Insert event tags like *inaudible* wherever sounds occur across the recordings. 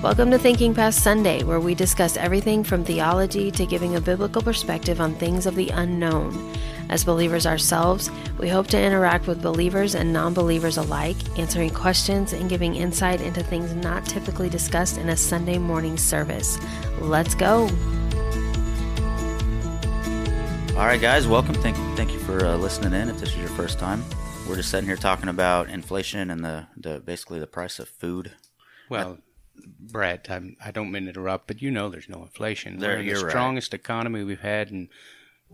Welcome to Thinking Past Sunday, where we discuss everything from theology to giving a biblical perspective on things of the unknown. As believers ourselves, we hope to interact with believers and non believers alike, answering questions and giving insight into things not typically discussed in a Sunday morning service. Let's go. All right, guys, welcome. Thank, thank you for uh, listening in. If this is your first time, we're just sitting here talking about inflation and the, the basically the price of food. Well, Brett, I'm, I don't mean to interrupt, but you know there's no inflation. There- We're in you're the right. strongest economy we've had in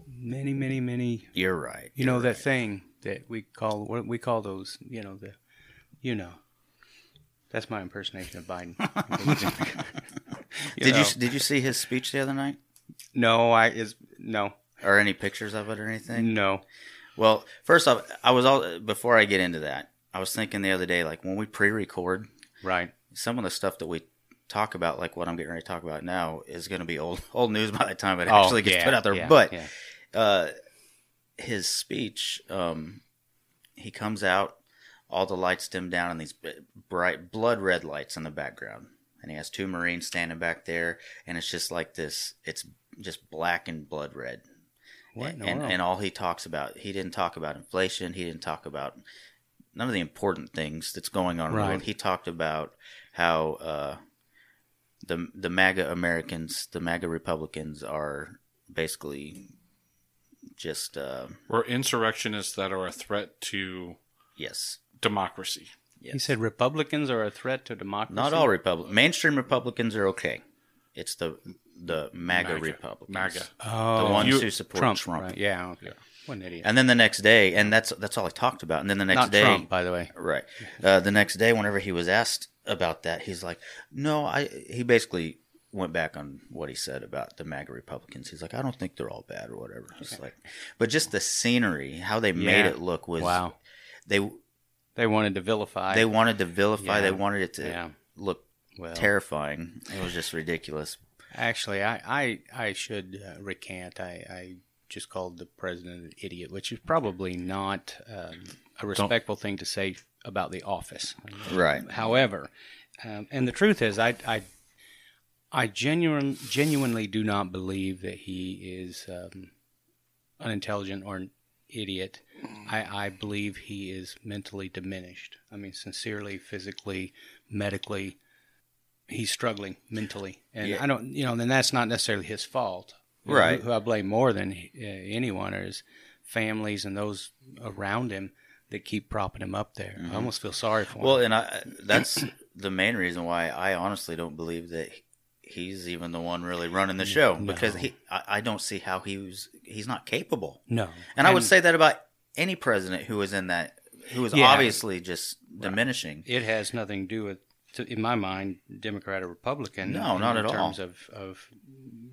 many, many, many. You're right. You know you're that right. thing that we call what we call those. You know the, you know. That's my impersonation of Biden. Did know. you did you see his speech the other night, No, I is no, or any pictures of it or anything? no. Well, first off, I was all before I get into that. I was thinking the other day, like when we pre-record, Right. Some of the stuff that we talk about, like what I'm getting ready to talk about now, is going to be old old news by the time it Oh, actually gets yeah, put out there. yeah, but yeah. uh, his speech, um, he comes out, all the lights dim down, and these bright blood red lights in the background, and he has two Marines standing back there, and it's just like this. It's just black and blood red. What and, and all he talks about, he didn't talk about inflation. He didn't talk about none of the important things that's going on. Right. He talked about how uh, the the MAGA Americans, the MAGA Republicans, are basically just uh, We're insurrectionists that are a threat to yes, democracy. yes. He said Republicans are a threat to democracy. not all Republicans. Mainstream Republicans are okay. It's the the MAGA, MAGA. Republicans, MAGA. Oh, the ones You- who support Trump. Trump. Right. Yeah. Okay. What an idiot. And then the next day, and that's that's all I talked about. And then the next not day, Trump, by the way. Right. Uh, the next day, whenever he was asked about that, he's like, "No, I." He basically went back on what he said about the MAGA Republicans. He's like, "I don't think they're all bad or whatever." It's like, but just the scenery, how they made it look was Wow. They They wanted to vilify. they wanted to vilify. Yeah. They wanted it to Yeah. look well, terrifying. It was just ridiculous. Actually, I I, I should uh, recant. I, I just called the president an idiot, which is probably not um, a respectful thing to say about the office. Right. However, um, and the truth is, I I, I genuine, genuinely do not believe that he is um, unintelligent or an idiot. I, I believe he is mentally diminished. I mean, sincerely, physically, medically, he's struggling mentally, and Yeah. I don't, you know, then that's not necessarily his fault. Right. Who, I blame more than uh, anyone is families and those around him that keep propping him up there. I almost feel sorry for him. Mm-hmm. Well, and I that's the main reason why I honestly don't believe that he's even the one really running the show because he I, I don't see how he was he's not capable. no, And, I would say that about any president who was in that, who was Yeah. obviously just diminishing. it has nothing to do with, to, in my mind, Democrat or Republican. No, in, not in at all. terms of of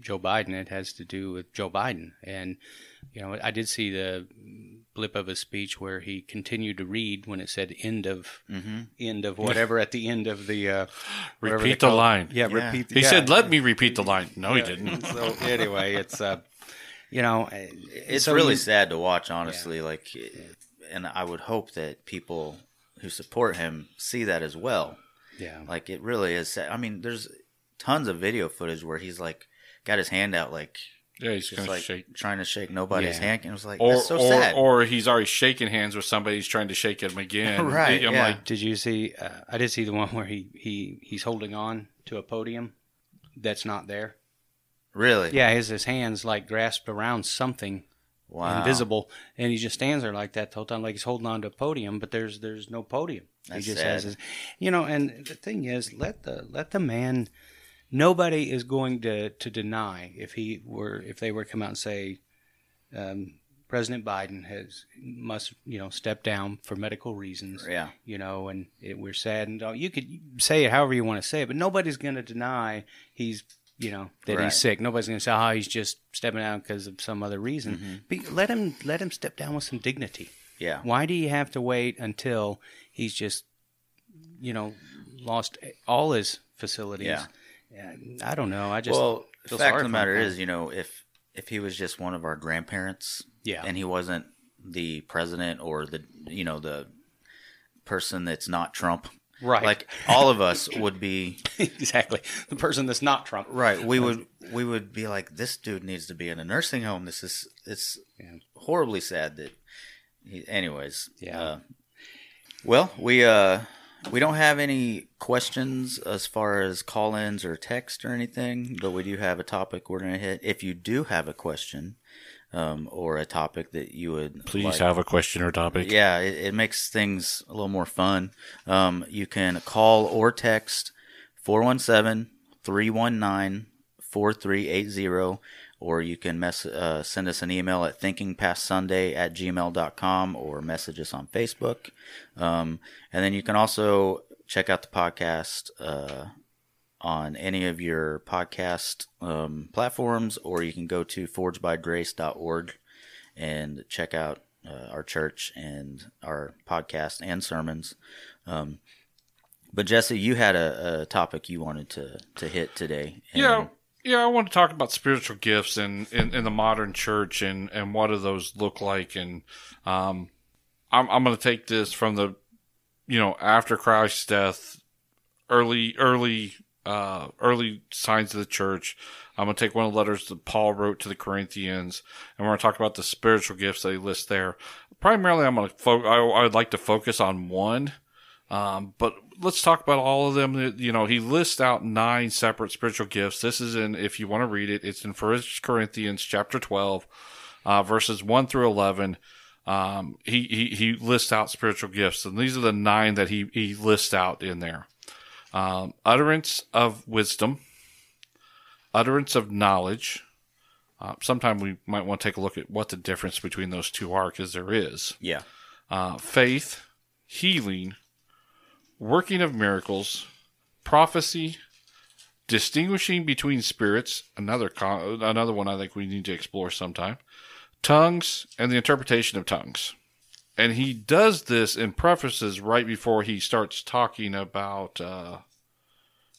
Joe Biden, it has to do with Joe Biden. And you know, I did see the blip of a speech where he continued to read when it said "end of Mm-hmm. end of whatever" at the end of the uh, Repeat the call line. Yeah, Yeah. repeat. He yeah. said, "Let me repeat the line." No, he didn't. *laughs* so anyway, it's uh, you know, It's so really you- sad to watch, honestly. Like, and I would hope that people who support him see that as well. Yeah, Like, it really is sad. I mean, there's tons of video footage where he's like got his hand out, like Yeah, he's just gonna like shake. trying to shake nobody's Yeah. hand. And it was like, Or, that's so or, sad. or he's already shaking hands with somebody. He's trying to shake him again. *laughs* Right, I'm yeah. like, Did you see? Uh, I did see the one where he, he he's holding on to a podium that's not there. really? Yeah, his his hands like grasped around something Wow. invisible, and he just stands there like that the whole time, like he's holding on to a podium, but there's there's no podium. That's he just sad. has his, you know. And the thing is, let the let the man. Nobody is going to to deny if he were if they were to come out and say. Um, President Biden has must you know step down for medical reasons Yeah. you know, and it, we're saddened. Oh, You could say it however you want to say it, but nobody's going to deny he's, you know, that Right. he's sick. Nobody's going to say, oh, he's just stepping down because of some other reason. Mm-hmm. Be, let him let him step down with some dignity. Yeah. Why do you have to wait until he's just, you know, lost all his facilities? Yeah. Yeah, I don't know. I just well, the fact of the matter is, you know, if if he was just one of our grandparents, Yeah. and he wasn't the president or the you know the person that's not Trump, Right. Like all of us would be *laughs* exactly. The person that's not Trump. right. We would we would be like, this dude needs to be in a nursing home. This is it's horribly sad that. He, anyways, Yeah. Uh, well, we uh we don't have any questions as far as call-ins or text or anything, but we do have a topic we're gonna hit. If you do have a question. Um, or a topic that you would Please like- have a question or topic. yeah, it, it makes things a little more fun. Um, you can call or text 417 319 4380, or you can mess, uh, send us an email at thinkingpastsunday at gmail.com or message us on Facebook. Um, and then you can also check out the podcast uh, on any of your podcast um, platforms, or you can go to forgebygrace.org and check out uh, our church and our podcast and sermons. Um, but Jesse, you had a, a topic you wanted to, to hit today. Yeah, yeah. I want to talk about spiritual gifts in, in, in the modern church and, and what do those look like. And um, I'm I'm going to take this from the, you know, after Christ's death, early early uh, early signs of the church. I'm going to take one of the letters that Paul wrote to the Corinthians, and we're going to talk about the spiritual gifts that he lists there. Primarily, I'm going to fo- I, I'd like to focus on one. Um, but let's talk about all of them. You know, he lists out nine separate spiritual gifts. This is in, if you want to read it, it's in First Corinthians chapter 12, uh, verses 1 through 11. Um, he, he, he lists out spiritual gifts, and these are the nine that he, he lists out in there. Um, utterance of wisdom, utterance of knowledge. Uh, sometime we might want to take a look at what the difference between those two are, because there is yeah, uh, faith, healing, working of miracles, prophecy, distinguishing between spirits. Another con- another one I think we need to explore sometime. Tongues and the interpretation of tongues. And he does this in prefaces right before he starts talking about. Uh,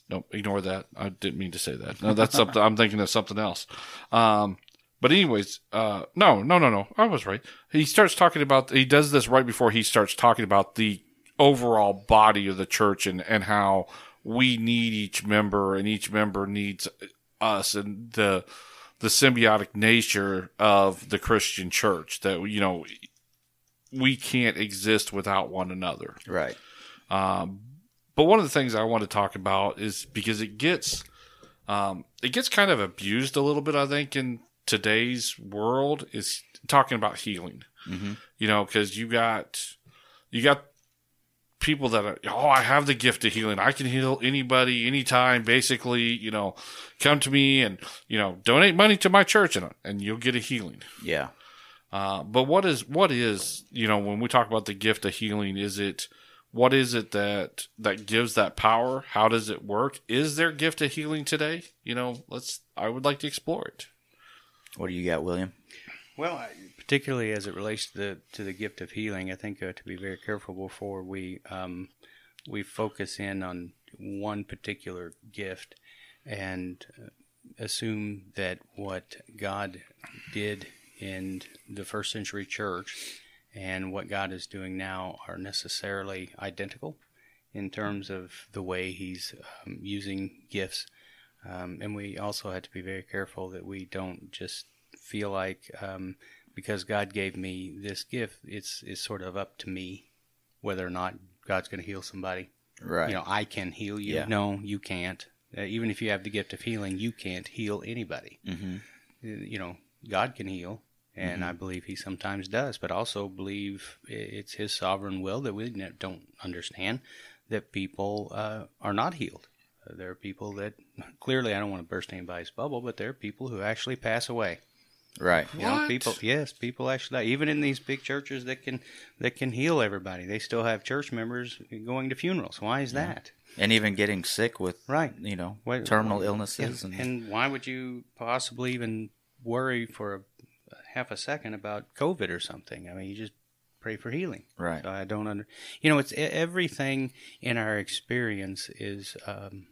no, ignore that. I didn't mean to say that. No, that's something. I'm thinking of something else. Um, but anyways, uh, no, no, no, no. I was right. He starts talking about. He does this right before he starts talking about the overall body of the church and and how we need each member and each member needs us and the the symbiotic nature of the Christian church that you know we can't exist without one another. right. Um, but one of the things I want to talk about is because it gets um, it gets kind of abused a little bit. I think in today's world is talking about healing. Mhm. You know, because you got you got people that are oh I have the gift of healing. I can heal anybody anytime. Basically, you know, come to me and you know donate money to my church and and you'll get a healing. Yeah, Uh, but what is what is you know when we talk about the gift of healing? Is it what is it that that gives that power? How does it work? Is there gift of healing today? You know, let's. I would like to explore it. what do you got, William? Well, I- particularly as it relates to the to the gift of healing, I think uh, to be very careful before we um, we focus in on one particular gift and uh, assume that what God did in the first century church and what God is doing now are necessarily identical in terms of the way He's um, using gifts. Um, and we also have to be very careful that we don't just feel like um, because God gave me this gift, it's it's sort of up to me whether or not God's going to heal somebody. Right. You know, I can heal you. Yeah. No, you can't. Uh, even if you have the gift of healing, you can't heal anybody. hmm Uh, You know, God can heal, and I believe He sometimes does, but also believe it's His sovereign will that we don't understand that people uh, are not healed. Uh, There are people that clearly I don't want to burst anybody's bubble, but there are people who actually pass away. Right. You know, people yes, people actually die. even in these big churches that can that can heal everybody, they still have church members going to funerals. Why is that? And even getting sick with Right. you know Why- terminal Yeah, illnesses and, and why would you possibly even worry for a, half a second about COVID or something? I mean, you just pray for healing. right. So I don't under, you know, it's everything in our experience is, um,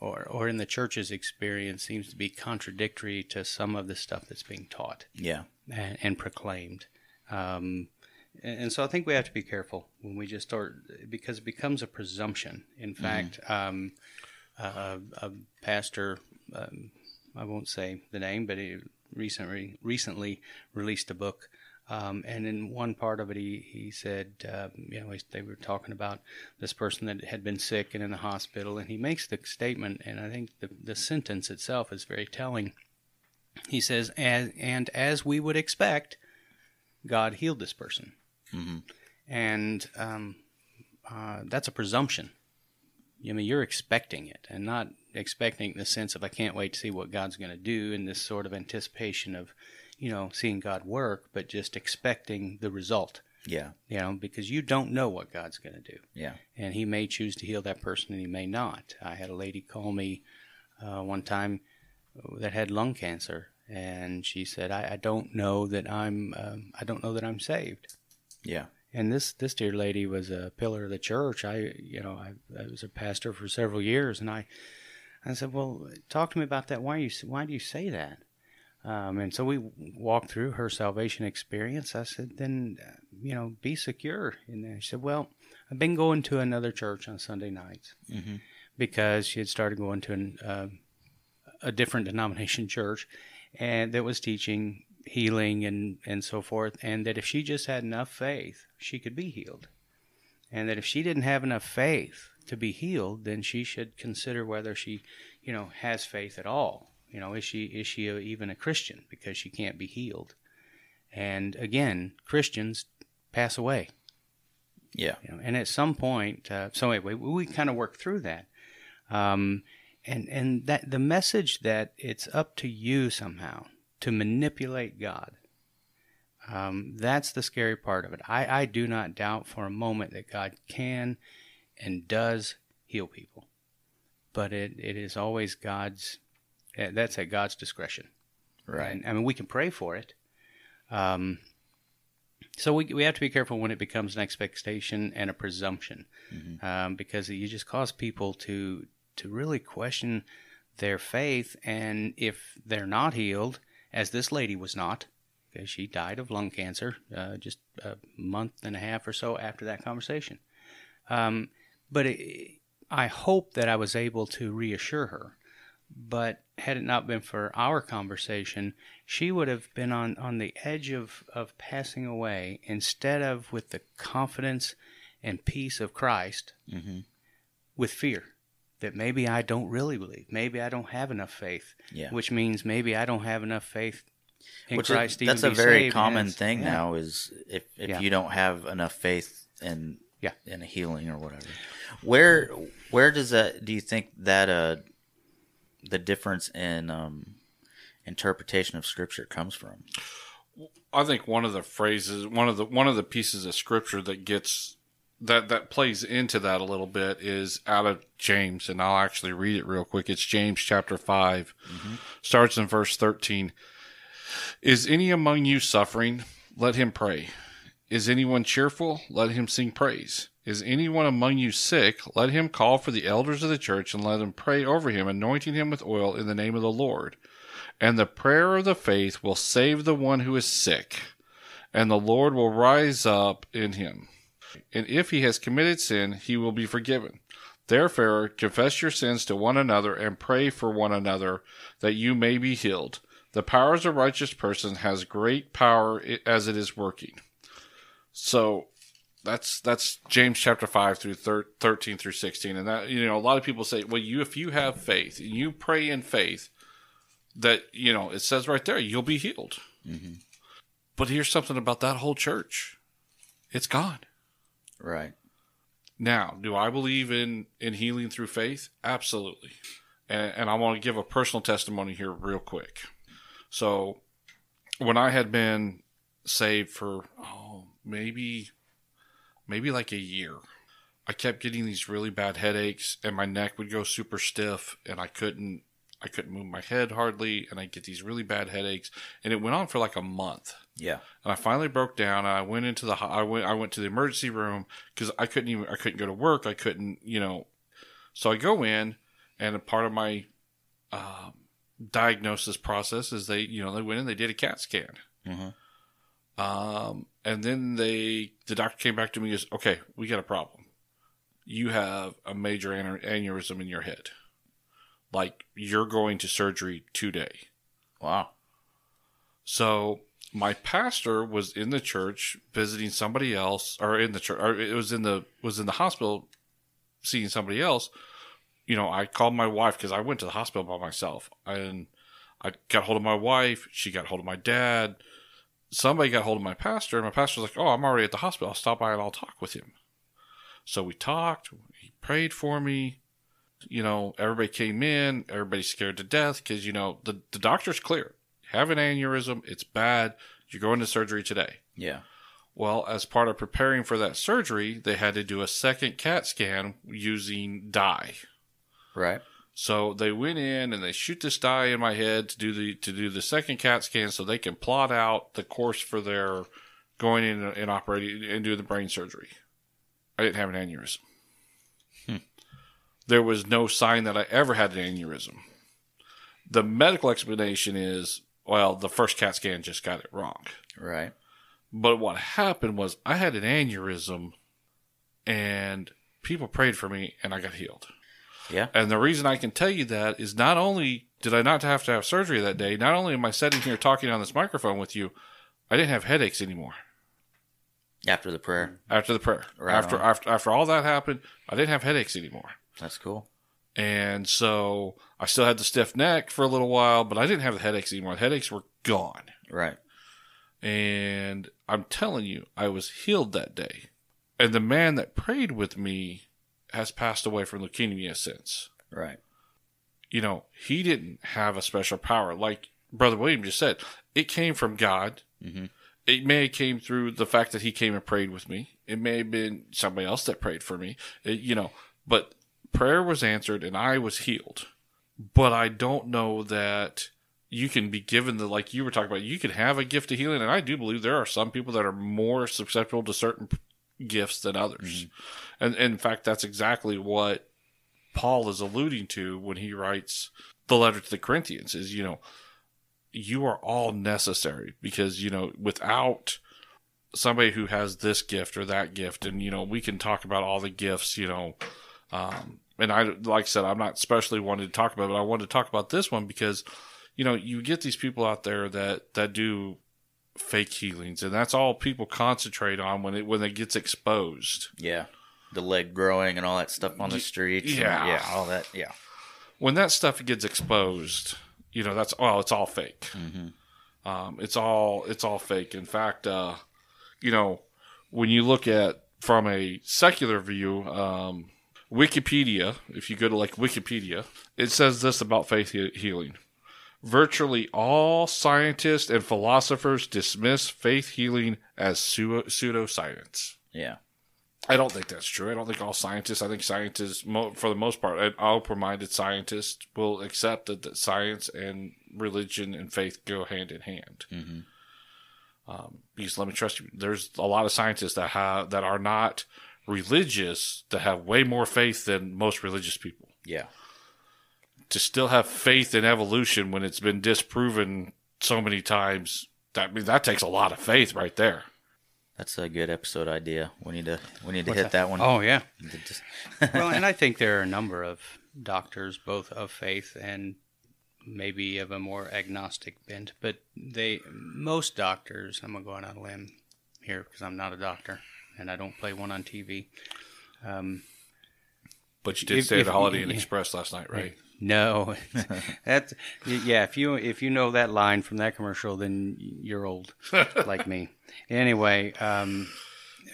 or or in the church's experience, seems to be contradictory to some of the stuff that's being taught Yeah. and, and proclaimed. Um, And, and so I think we have to be careful when we just start because it becomes a presumption. In fact, um, uh, a pastor, um, I won't say the name, but he recently recently released a book. Um, and in one part of it, he, he said, uh, you know, they were talking about this person that had been sick and in the hospital. And he makes the statement, and I think the, the sentence itself is very telling. He says, as, and as we would expect, God healed this person. hmm And um, uh, that's a presumption. I mean, you're expecting it and not expecting the sense of, I can't wait to see what God's going to do in this sort of anticipation of, you know, seeing God work, but just expecting the result, Yeah. you know, because you don't know what God's going to do. Yeah. And He may choose to heal that person and He may not. I had a lady call me uh, one time that had lung cancer. And she said, I, I don't know that I'm, um, I don't know that I'm saved. Yeah. And this this dear lady was a pillar of the church. I you know I, I was a pastor for several years, and I I said, well, talk to me about that. Why you why do you say that? Um, and so we walked through her salvation experience. I said, then uh, you know, be secure in there. She said, well, I've been going to another church on Sunday nights hmm because she had started going to an, uh, a different *laughs* denomination church, and that was teaching healing and and so forth, and that if she just had enough faith, she could be healed, and that if she didn't have enough faith to be healed, then she should consider whether she, you know, has faith at all. You know, is she is she a, even a Christian because she can't be healed? And again, Christians pass away. Yeah. You know, and at some point, uh, so anyway, we, we kind of work through that, um, and and that the message that it's up to you somehow to manipulate God. Um, that's the scary part of it. I, I do not doubt for a moment that God can and does heal people, but it, it is always God's. Eh, That's at God's discretion. Right. And, I mean, we can pray for it. Um, so we, we have to be careful when it becomes an expectation and a presumption, um, because you just cause people to to really question their faith, and if they're not healed, as this lady was not, because she died of lung cancer uh, just a month and a half or so after that conversation. Um, but it, I hope that I was able to reassure her. But had it not been for our conversation, she would have been on, on the edge of, of passing away instead of with the confidence and peace of Christ hmm with fear that maybe I don't really believe. Maybe I don't have enough faith, Yeah. which means maybe I don't have enough faith in Which Christ. to that's a very common thing yeah. now is if, if Yeah. you don't have enough faith in Yeah. in a healing or whatever. Where where does that do you think that uh the difference in um interpretation of scripture comes from? I think one of the phrases, one of the one of the pieces of scripture that gets that that plays into that a little bit is out of James, and I'll actually read it real quick. It's James chapter 5 starts in verse thirteen. Is any among you suffering? Let him pray. Is anyone cheerful? Let him sing praise. Is anyone among you sick? Let him call for the elders of the church and let them pray over him, anointing him with oil in the name of the Lord. And the prayer of the faith will save the one who is sick, and the Lord will rise up in him. And if he has committed sin, he will be forgiven. Therefore, confess your sins to one another and pray for one another that you may be healed. The power of a righteous person has great power as it is working. So that's that's James chapter five through thir- thirteen through sixteen, and that you know a lot of people say, well, you if you have faith and you pray in faith, that you know it says right there you'll be healed. Mm-hmm. But here's something about that whole church, it's gone. Right. Now, do I believe in in healing through faith? Absolutely. And, and I want to give a personal testimony here, real quick. So, when I had been saved for oh maybe maybe like a year, I kept getting these really bad headaches, and my neck would go super stiff, and I couldn't I couldn't move my head hardly, and I get these really bad headaches, and it went on for like a month. Yeah. and I finally broke down and I went into the I went I went to the emergency room because I couldn't even I couldn't go to work. I couldn't you know. So I go in and a part of my um, diagnosis process is they you know they went in they did a CAT scan. Mhm. Um, and then they, the doctor came back to me and says, okay, we got a problem. You have a major ane- aneurysm in your head. Like you're going to surgery today. Wow. So my pastor was in the church visiting somebody else, or in the church, or it was in the was in the hospital seeing somebody else. You know, I called my wife because I went to the hospital by myself, and I got hold of my wife. She got hold of my dad. Somebody got hold of my pastor, and my pastor was like, "Oh, I'm already at the hospital. I'll stop by and I'll talk with him." So we talked. He prayed for me. You know, everybody came in. Everybody's scared to death because you know the the doctor's clear have an aneurysm. It's bad. You're going to surgery today. Yeah. Well, as part of preparing for that surgery, they had to do a second CAT scan using dye. Right. So they went in and they shoot this dye in my head to do the to do the second CAT scan, so they can plot out the course for their going in and operating and doing the brain surgery. I didn't have an aneurysm. Hmm. There was no sign that I ever had an aneurysm. The medical explanation is, well, the first CAT scan just got it wrong. Right. But what happened was I had an aneurysm and people prayed for me and I got healed. Yeah. And the reason I can tell you that is not only did I not have to have surgery that day, not only am I sitting here talking on this microphone with you, I didn't have headaches anymore After the prayer. after the prayer. Right after on. after after all that happened, I didn't have headaches anymore. That's cool. And so I still had the stiff neck for a little while, but I didn't have the headaches anymore. The headaches were gone. Right. And I'm telling you, I was healed that day. And the man that prayed with me has passed away from leukemia since. Right. You know, he didn't have a special power. Like Brother William just said, it came from God. Mhm. It may have came through the fact that he came and prayed with me. It may have been somebody else that prayed for me. It- you know, but prayer was answered and I was healed. But I don't know that you can be given the like you were talking about. You can have a gift of healing, and I do believe there are some people that are more susceptible to certain gifts than others. And, and in fact, that's exactly what Paul is alluding to when he writes the letter to the Corinthians. Is you know, you are all necessary because you know without somebody who has this gift or that gift, and you know we can talk about all the gifts, you know. Um, and I, like I said, I'm not especially wanting to talk about it, but I wanted to talk about this one because, you know, you get these people out there that, that do fake healings and that's all people concentrate on when it, when it gets exposed. Yeah. The leg growing and all that stuff on the streets. yeah. yeah. All that. Yeah. When that stuff gets exposed, you know, that's, oh, it's all fake. Um, it's all, it's all fake. In fact, uh, you know, when you look at from a secular view, um, Wikipedia, if you go to like Wikipedia, it says this about faith he- healing. Virtually all scientists and philosophers dismiss faith healing as pseudo- pseudoscience. Yeah. I don't think that's true. I don't think all scientists, I think scientists, for the most part, and open minded scientists will accept that, that science and religion and faith go hand in hand. Um, because let me trust you, there's a lot of scientists that have that are not religious that have way more faith than most religious people. Yeah. To still have faith in evolution when it's been disproven so many times, that I mean, that takes a lot of faith right there. That's a good episode idea. We need to we need to What's hit that, one. Oh yeah. *laughs* Well, and I think there are a number of doctors, both of faith and maybe of a more agnostic bent, but they most doctors. I'm gonna go out on a limb here because I'm not a doctor and I don't play one on TV. Um, But you did If- stay at if- the Holiday Inn yeah. Express last night, right? No, *laughs* that's yeah. If you if you know that line from that commercial, then you're old like me. *laughs* Anyway, um,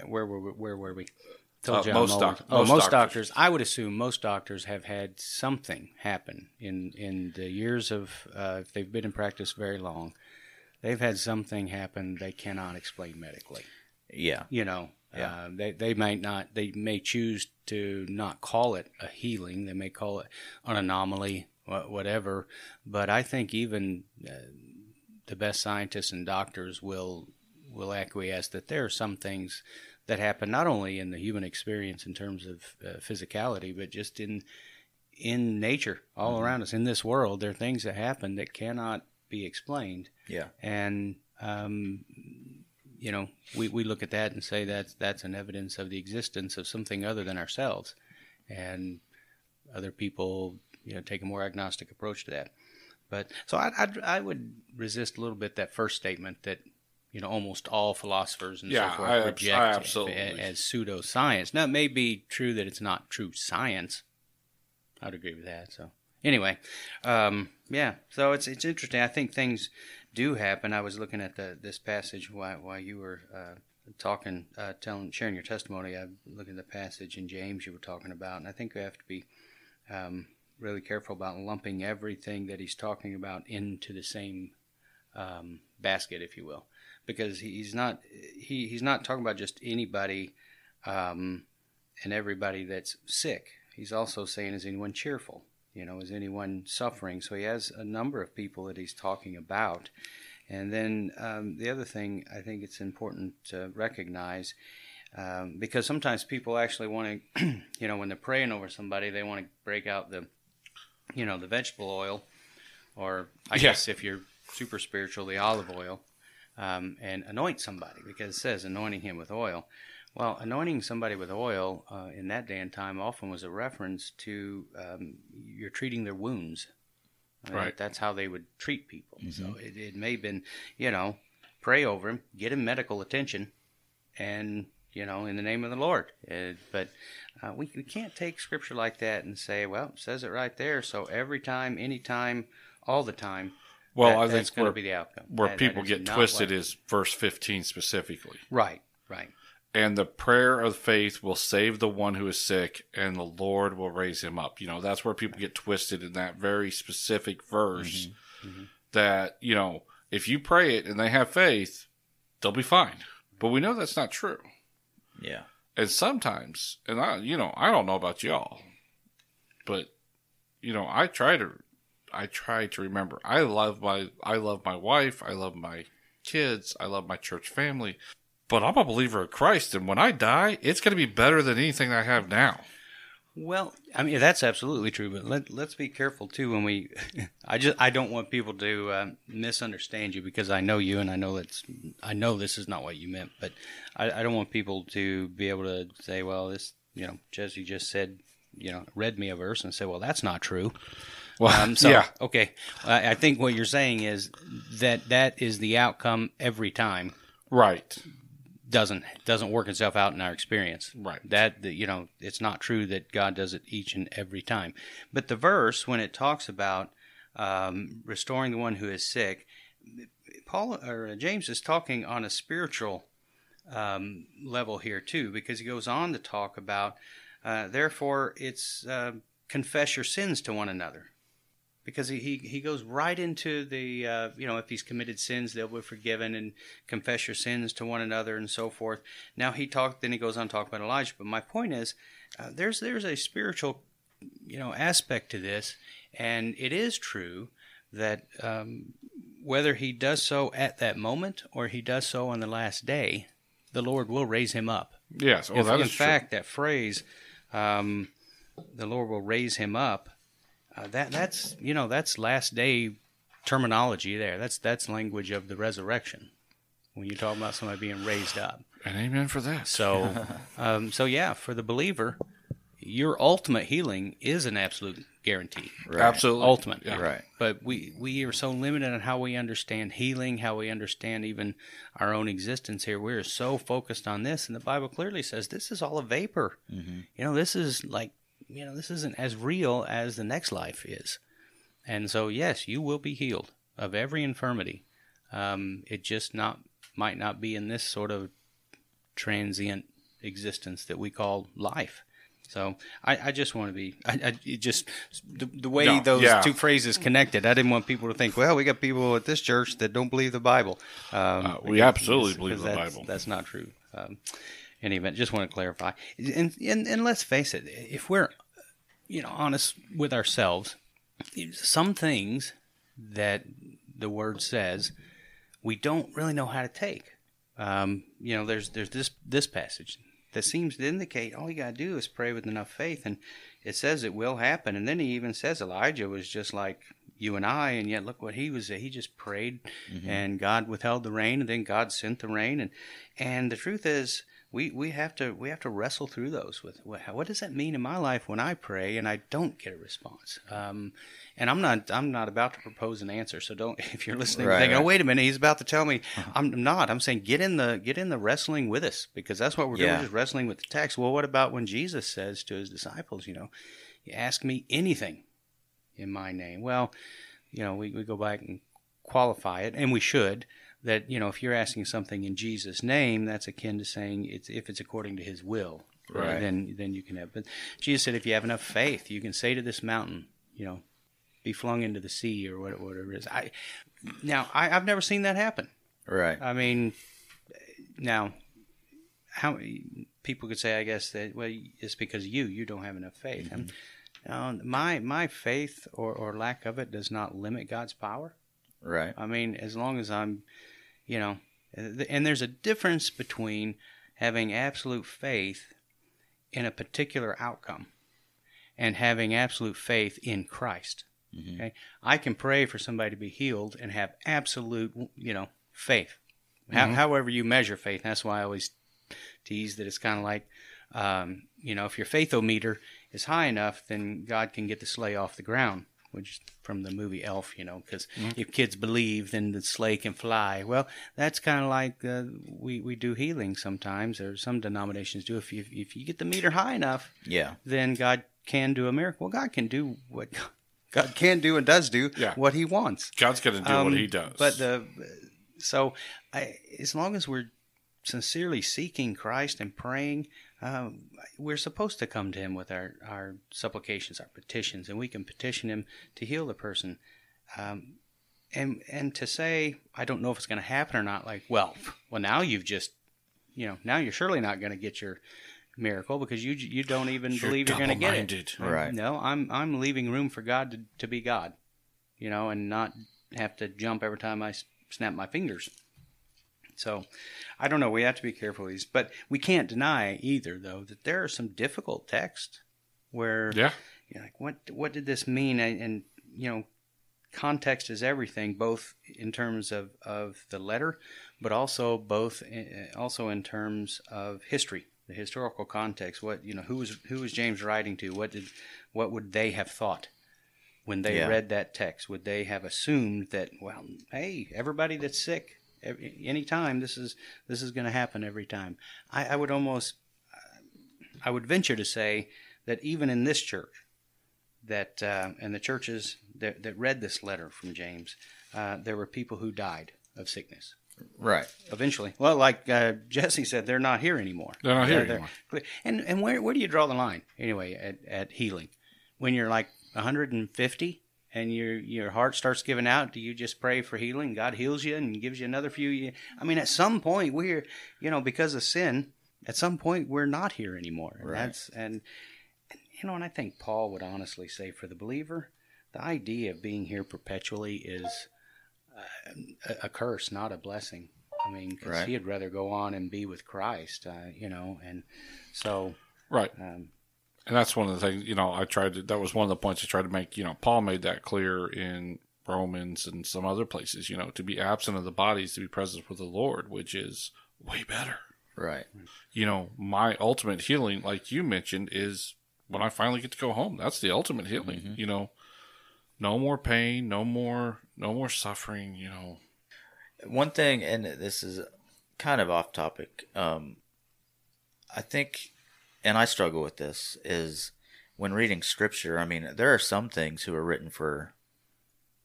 where were we, where were we? Told Uh, you most doc- oh, most most, doctors. doctors. I would assume most doctors have had something happen in in the years of uh, if they've been in practice very long. They've had something happen they cannot explain medically yeah. you know Yeah. uh, they, they might not they may choose to not call it a healing. They may call it an anomaly whatever. But i think even uh, the best scientists and doctors will will acquiesce that there are some things that happen not only in the human experience in terms of uh, physicality but just in in nature all around us. In this world there are things that happen that cannot be explained. Yeah. and um, you know, we, we look at that and say that's that's an evidence of the existence of something other than ourselves, and other people, you know, take a more agnostic approach to that. But so I I'd, I would resist a little bit that first statement that you know almost all philosophers and Yeah, so forth I reject I it absolutely- a- as pseudoscience. Now it may be true that it's not true science. I'd agree with that. So anyway, um, yeah. So it's it's interesting. I think things do happen. I was looking at the this passage while while you were uh, talking, uh, telling, sharing your testimony. I'm looking at the passage in James you were talking about, and I think we have to be um, really careful about lumping everything that he's talking about into the same um, basket, if you will, because he's not he, he's not talking about just anybody um, and everybody that's sick. He's also saying, is anyone cheerful? You know, is anyone suffering? So he has a number of people that he's talking about. And then um, the other thing I think it's important to recognize, um, because sometimes people actually want *clears throat* to, you know, when they're praying over somebody, they want to break out the, you know, the vegetable oil, or I Yeah. guess if you're super spiritual, the olive oil, um, and anoint somebody because it says anointing him with oil. Well, anointing somebody with oil uh, in that day and time often was a reference to um, you're treating their wounds. I mean, Right. That's how they would treat people. So it, it may have been, you know, pray over him, get him medical attention, and, you know, in the name of the Lord. Uh, but uh, we, we can't take scripture like that and say, well, it says it right there. So every time, anytime, all the time, Well, that- I that's think going where, to be the outcome. where That- that people is get twisted is verse 15 specifically. Right, right. And the prayer of faith will save the one who is sick, and the Lord will raise him up. You know, that's where people get twisted in that very specific verse. Mm-hmm. That, you know, if you pray it and they have faith, they'll be fine. But we know that's not true. Yeah. And sometimes, and I, you know, I don't know about y'all, but you know, I try to, I try to remember. I love my, I love my wife. I love my kids. I love my church family. But I'm a believer of Christ, and when I die, it's going to be better than anything I have now. Well, I mean that's absolutely true, but let let's be careful too when we. *laughs* I just I don't want people to uh, misunderstand you because I know you and I know that's I know this is not what you meant, but I, I don't want people to be able to say, well, this you know Jesse just said you know read me a verse and say, well, that's not true. Well, Um, so yeah, okay, I, I think what you're saying is that that is the outcome every time right, doesn't doesn't work itself out in our experience. Right. That, you know, it's not true that God does it each and every time. But the verse when it talks about um, restoring the one who is sick, Paul or James is talking on a spiritual um, level here too, because he goes on to talk about, uh, therefore, it's uh, confess your sins to one another because he, he, he goes right into the uh, you know if he's committed sins they'll be forgiven and confess your sins to one another and so forth now he talked then he goes on to talk about elijah but my point is uh, there's there's a spiritual you know aspect to this and it is true that um, whether he does so at that moment or he does so on the last day the lord will raise him up yes. Oh, if, that in is true. fact that phrase um, the lord will raise him up uh, that that's you know that's last day terminology there that's that's language of the resurrection when you talk about somebody being raised up and amen for that. so *laughs* um, so yeah for the believer your ultimate healing is an absolute guarantee Right. Absolutely, ultimate Yeah. Right. but we we are so limited on how we understand healing how we understand even our own existence here we're so focused on this and the bible clearly says this is all a vapor Mm-hmm. you know this is like you know this isn't as real as the next life is and so yes you will be healed of every infirmity um, it just not might not be in this sort of transient existence that we call life so I, I just want to be I, I just the, the way No, those yeah. two phrases connected. I didn't want people to think, well, we got people at this church that don't believe the Bible. Um, Uh, we absolutely believe the that's- Bible. That's not true. Um, any event, just want to clarify. And, and and let's face it, if we're you know honest with ourselves, some things that the word says we don't really know how to take. Um, you know, there's there's this this passage that seems to indicate all you got to do is pray with enough faith, and it says it will happen. And then he even says Elijah was just like you and I, and yet look what he was. He just prayed, Mm-hmm. and God withheld the rain, and then God sent the rain, and and the truth is, we we have to we have to wrestle through those with what, does that mean in my life when I pray and I don't get a response. Um, and I'm not I'm not about to propose an answer, so don't *laughs* if you're listening Right, thinking, right. oh wait a minute, he's about to tell me. I'm not. I'm saying get in the get in the wrestling with us because that's what we're doing, Yeah. just wrestling with the text. Well, what about when Jesus says to his disciples, you know, you ask me anything in my name? Well, you know, we, we go back and qualify it, and we should. That you know, if you're asking something in Jesus' name, that's akin to saying it's if it's according to His will, Right. Then then you can have. But Jesus said, if you have enough faith, you can say to this mountain, you know, be flung into the sea or whatever it is. I now I, I've never seen that happen. Right. I mean, now, how people could say, I guess that well, it's because you you don't have enough faith. And, uh, my my faith or, or lack of it does not limit God's power. Right. I mean, as long as I'm, you know, and there's a difference between having absolute faith in a particular outcome and having absolute faith in Christ. Okay, I can pray for somebody to be healed and have absolute, you know, faith. How, however you measure faith, that's why I always tease that it's kind of like, um, you know, if your faithometer is high enough, then God can get the sleigh off the ground. Which from the movie Elf, you know, because if kids believe, then the sleigh can fly. Well, that's kind of like uh, we we do healing sometimes, or some denominations do. If you if you get the meter high enough, Yeah. then God can do a miracle. Well, God can do what *laughs* God can do and does do Yeah. what He wants. God's going to do Um, what He does. But the so I, as long as we're sincerely seeking Christ and praying, um, we're supposed to come to Him with our our supplications, our petitions, and we can petition Him to heal the person. Um, and and to say I don't know if it's going to happen or not, like well, well now you've just you know now you're surely not going to get your miracle because you you don't even You're believe you're going to get it. Right. No, I'm I'm leaving room for God to, to be God, you know, and not have to jump every time I snap my fingers. So, I don't know. We have to be careful with these, but we can't deny either, though, that there are some difficult texts where yeah. you're like, what what did this mean? And, and you know, context is everything, both in terms of, of the letter, but also both in, also in terms of history, the historical context. What you know, who was who was James writing to? What did what would they have thought when they Yeah. read that text? Would they have assumed that well, hey, everybody that's sick, every, anytime this is this is going to happen every time? I, I would almost I would venture to say that even in this church, that uh, and the churches that, that read this letter from James, uh, there were people who died of sickness. Right. Eventually, well, like uh, Jesse said, they're not here anymore. They're not here They're- anymore. they're- And and where where do you draw the line anyway at, at healing? When you're like 150 and your your heart starts giving out, do you just pray for healing? God heals you and gives you another few. ye- I mean, at some point we're you know because of sin, at some point we're not here anymore. And Right. That's and and, you know, and I think Paul would honestly say for the believer, the idea of being here perpetually is uh, a, a curse, not a blessing. I mean, 'cause Right. he'd rather go on and be with Christ, uh, you know, and so Right. um, And that's one of the things, you know, I tried to, that was one of the points I tried to make. You know, Paul made that clear in Romans and some other places, you know, to be absent of the bodies, to be present with the Lord, which is way better. Right. You know, my ultimate healing, like you mentioned, is when I finally get to go home. That's the ultimate healing, you know. No more pain, no more, no more suffering, you know. One thing, and this is kind of off topic. Um, I think, and I struggle with this, is when reading scripture. I mean, there are some things who are written for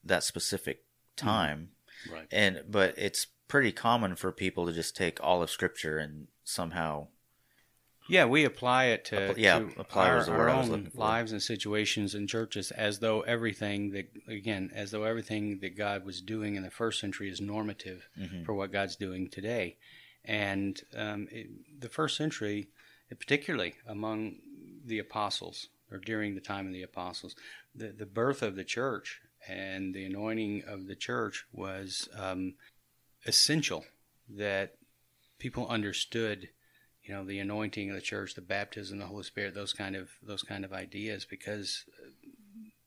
that specific time, right. and but it's pretty common for people to just take all of scripture and somehow Yeah, we apply it to, yeah, to apply our, was the word our own lives and situations and churches as though everything that again, as though everything that God was doing in the first century is normative Mhm. for what God's doing today. And um, it, the first century, particularly among the apostles or during the time of the apostles, the, the birth of the church and the anointing of the church was um, essential that people understood you know the anointing of the church the baptism the holy spirit those kind of those kind of ideas because uh,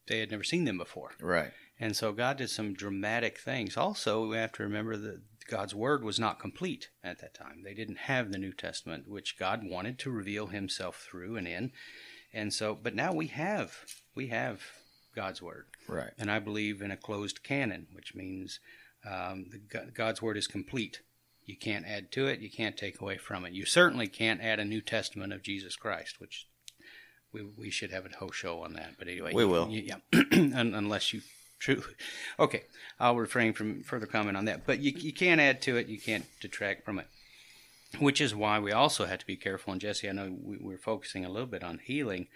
they had never seen them before. Right. And so God did some dramatic things. Also, we have to remember that God's word was not complete at that time. They didn't have the New Testament, which God wanted to reveal himself through and in. And so, but now we have we have God's word. Right. And I believe in a closed canon, which means um, the, God's word is complete. You can't add to it. You can't take away from it. You certainly can't add a New Testament of Jesus Christ, which we, we should have a whole show on that. But anyway, We will. you- yeah, *clears throat* unless you true. *laughs* Okay, I'll refrain from further comment on that. But you you can't add to it. You can't detract from it. Which is why we also have to be careful. And Jesse, I know we, we're focusing a little bit on healing,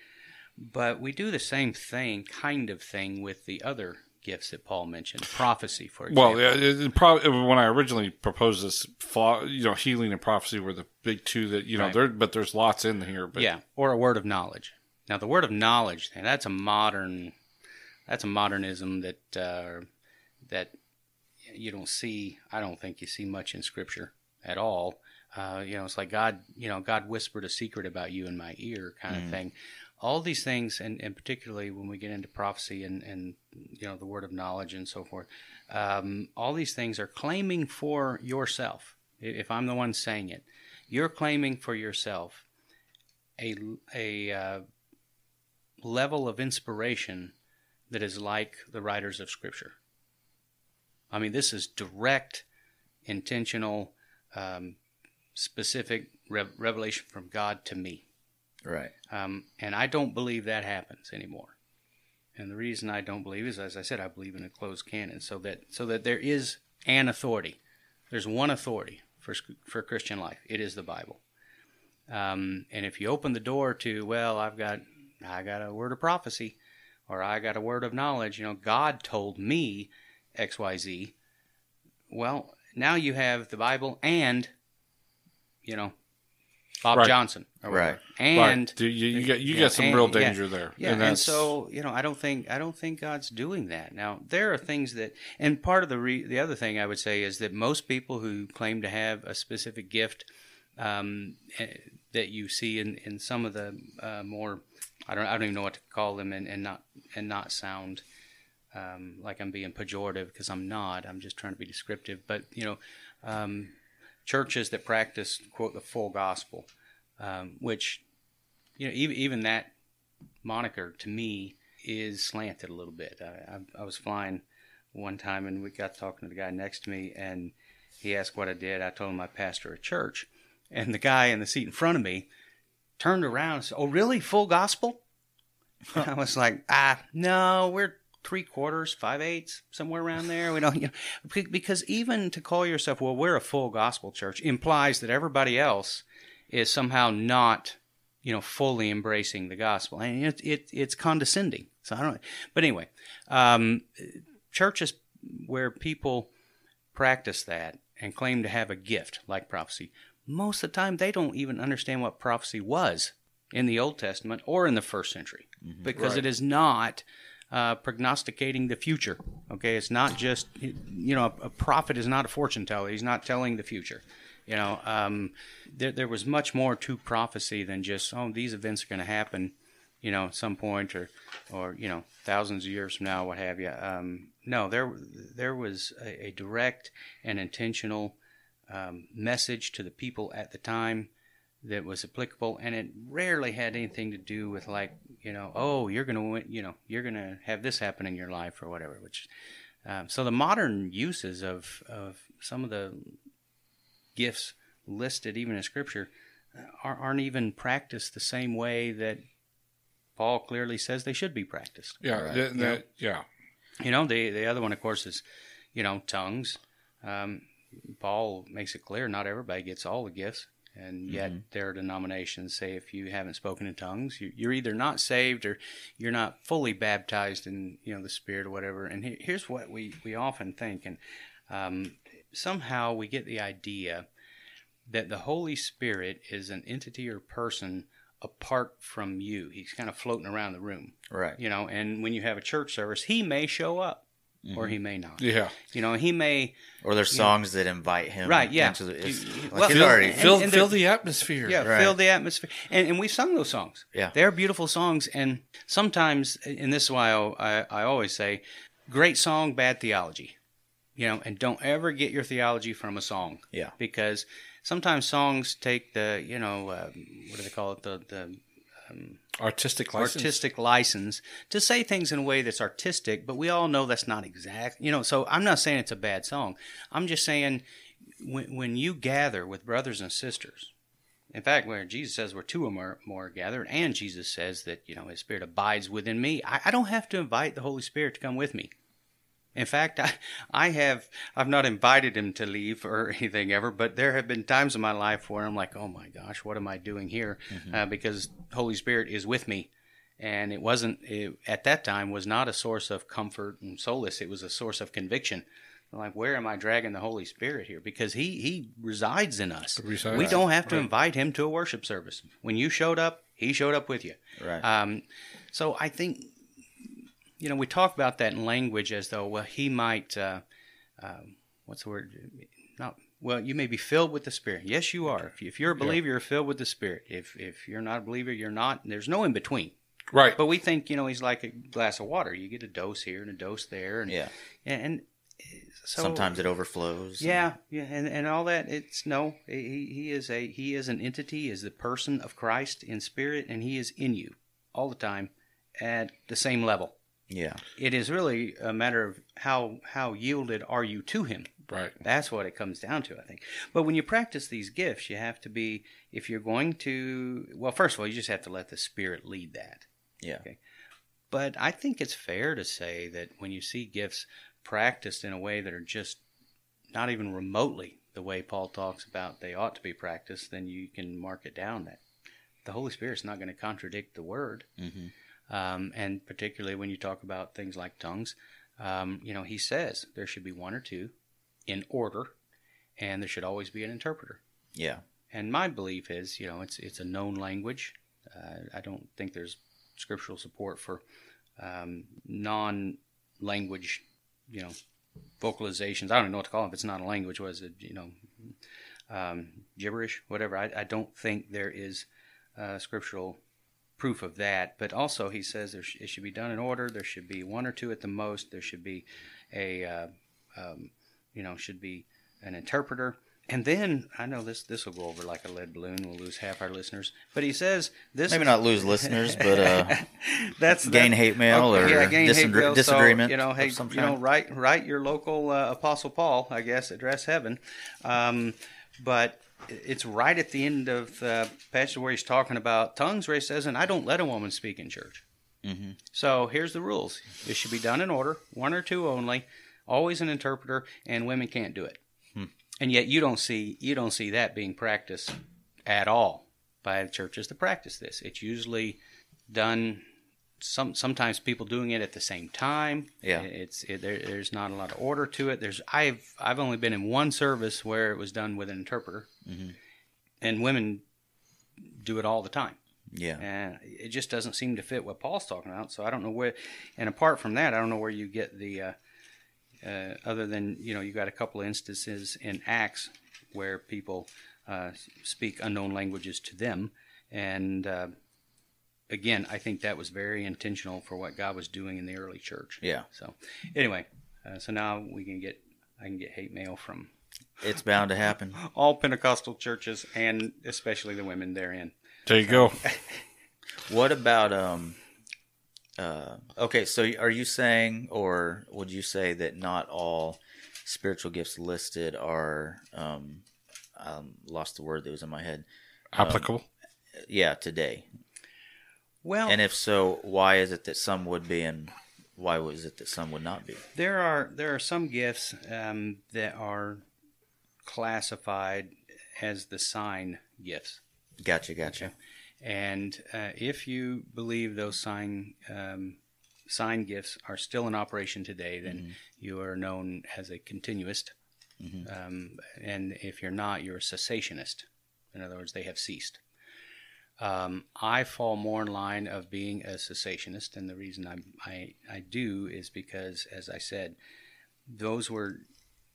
but we do the same thing, kind of thing, with the other gifts that Paul mentioned, prophecy, for example. Well, yeah, it, it probably when I originally proposed this, you know, healing and prophecy were the big two that you know. Right. There, but there's lots in here. But yeah, or a word of knowledge. Now, the word of knowledge, that's a modern, that's a modernism that uh, that you don't see. I don't think you see much in Scripture at all. Uh, you know, it's like God, you know, God whispered a secret about you in my ear, kind of thing. All these things, and, and particularly when we get into prophecy and, and you know the word of knowledge and so forth, um, all these things are claiming for yourself. If I'm the one saying it, you're claiming for yourself a a uh, level of inspiration that is like the writers of Scripture. I mean, this is direct, intentional, um, specific rev- revelation from God to me. Right. Um, and I don't believe that happens anymore. And the reason I don't believe is, as I said, I believe in a closed canon, so that so that there is an authority. There's one authority for for Christian life. It is the Bible. Um, and if you open the door to, well, I've got I got a word of prophecy, or I got a word of knowledge. You know, God told me X Y Z. Well, now you have the Bible and you know Bob Right. Johnson, or. Right. and right. You, you get you yeah, get some and- real yeah. danger there. yeah, and, that's- so you know, I don't think I don't think God's doing that. Now there are things that, and part of the re, the other thing I would say is that most people who claim to have a specific gift um, eh, that you see in, in some of the uh, more, I don't I don't even know what to call them, and, and not and not sound um, like I'm being pejorative because I'm not. I'm just trying to be descriptive. But you know, um, churches that practice quote the full gospel, um, which you know even even that moniker to me is slanted a little bit. I, I, I was flying one time and we got talking to the guy next to me and he asked what I did. I told him I pastor a church, and the guy in the seat in front of me turned around and said, "Oh, really? Full gospel?" *laughs* I was like, "Ah, no, we're." Three quarters, five eighths, somewhere around there. We don't, you know, because even to call yourself, well, we're a full gospel church, implies that everybody else is somehow not you know, fully embracing the gospel, and it, it it's condescending. So I don't. But anyway, um, churches where people practice that and claim to have a gift like prophecy, most of the time they don't even understand what prophecy was in the Old Testament or in the first century, because Right. it is not. Uh, prognosticating the future. Okay, it's not just you know a, a prophet is not a fortune teller. He's not telling the future. You know, um, there there was much more to prophecy than just oh these events are going to happen, you know, at some point or or you know thousands of years from now, what have you. Um, no, there there was a, a direct and intentional um, message to the people at the time that was applicable, and it rarely had anything to do with like you know oh you're gonna win, you know you're gonna have this happen in your life or whatever. Which um, so the modern uses of of some of the gifts listed even in Scripture aren't even practiced the same way that Paul clearly says they should be practiced. yeah, Right. th- that- yeah. You know, the the other one, of course, is you know tongues. Um, Paul makes it clear not everybody gets all the gifts, and yet there are denominations say if you haven't spoken in tongues, you, you're either not saved or you're not fully baptized in you know the Spirit or whatever. And he, here's what we we often think, and um, somehow we get the idea that the Holy Spirit is an entity or person apart from you. He's kind of floating around the room Right. you know and when you have a church service he may show up or he may not. Yeah. You know, he may Or there's songs that invite him. Right, yeah. Into the, it's, You- you- like well, it's Feel- already. and- Fill, and fill the- the atmosphere. yeah, Right. fill the atmosphere, and and we sung those songs. Yeah. they're beautiful songs, and sometimes, and this is why I, I, I always say, great song, bad theology. You know, and don't ever get your theology from a song. Yeah. because sometimes songs take the you know uh, what do they call it the the Artistic license. artistic license to say things in a way that's artistic, but we all know that's not exact. You know, so I'm not saying it's a bad song. I'm just saying when, when you gather with brothers and sisters, in fact, where Jesus says we're two or more, more gathered, and Jesus says that you know His Spirit abides within me, I, I don't have to invite the Holy Spirit to come with me. In fact, I, I have I've not invited him to leave or *laughs* anything ever, but there have been times in my life where I'm like, oh my gosh, what am I doing here? Uh, because Holy Spirit is with me, and it wasn't it, at that time was not a source of comfort and solace. It was a source of conviction. I'm like, where am I dragging the Holy Spirit here? Because he he resides in us. Resides. We don't have to invite him to a worship service. When you showed up, he showed up with you. Right. Um, so I think, you know, we talk about that in language as though, well, he might, uh, um, what's the word? Not well. You may be filled with the Spirit. Yes, you are. If, you, if you're a believer, you're filled with the Spirit. If if you're not a believer, you're not. There's no in between. Right. But we think, you know, he's like a glass of water. You get a dose here and a dose there, and yeah. and, and so Sometimes it overflows. yeah, yeah, and, and all that. It's no, he, he is a he is an entity, is the person of Christ in spirit, and he is in you all the time at the same level. Yeah. It is really a matter of how how yielded are you to him. right. That's what it comes down to, I think. But when you practice these gifts, you have to be if you're going to well, first of all, you just have to let the Spirit lead that. Yeah. Okay. But I think it's fair to say that when you see gifts practiced in a way that are just not even remotely the way Paul talks about they ought to be practiced, then you can mark it down that the Holy Spirit's not going to contradict the Word. hmm Um, and particularly when you talk about things like tongues, um, you know, he says there should be one or two in order, and there should always be an interpreter. Yeah. And my belief is, you know, it's it's a known language. Uh, I don't think there's scriptural support for um, non-language, you know, vocalizations. I don't even know what to call it. If it's not a language, what is it? You know, um, gibberish, whatever. I, I don't think there is uh, scriptural proof of that. But also, he says there sh- it should be done in order. There should be one or two at the most. There should be a, uh, um, you know, should be an interpreter. And then I know this this will go over like a lead balloon. We'll lose half our listeners. But he says this Maybe not lose listeners, but uh, *laughs* that's gain that- hate mail or yeah, gain hate mail. So, disagreement. you know, hey, you know, write write your local uh, Apostle Paul, I guess, address heaven. Um, but it's right at the end of the passage where he's talking about tongues, where he says, "And I don't let a woman speak in church." Mhm. So here's the rules: it should be done in order, one or two only, always an interpreter, and women can't do it. And yet you don't see you don't see that being practiced at all by the churches to practice this. It's usually done some sometimes people doing it at the same time. Yeah. it's it, there, there's not a lot of order to it. There's I've I've only been in one service where it was done with an interpreter, Mhm. and women do it all the time. Yeah. And it just doesn't seem to fit what Paul's talking about. So I don't know where. And apart from that, I don't know where you get the. Uh, uh, other than you know, you got a couple of instances in Acts where people uh, speak unknown languages to them, and uh, again, I think that was very intentional for what God was doing in the early church. Yeah. So anyway, uh, so now we can get I can get hate mail from It's bound to happen. *laughs* all Pentecostal churches and especially the women therein. There you go. *laughs* What about um? Uh, okay, so are you saying, or would you say that not all spiritual gifts listed are um, um lost the word that was in my head. Applicable. Yeah, today. Well, And if so, why is it that some would be and why was it that some would not be? There are there are some gifts um, that are classified as the sign gifts, Gotcha, gotcha. and uh, if you believe those sign um, sign gifts are still in operation today, then you are known as a continuist, um, and if you're not, you're a cessationist. In other words, they have ceased. Um, I fall more in line of being a cessationist, and the reason I, I I do is because, as I said, those were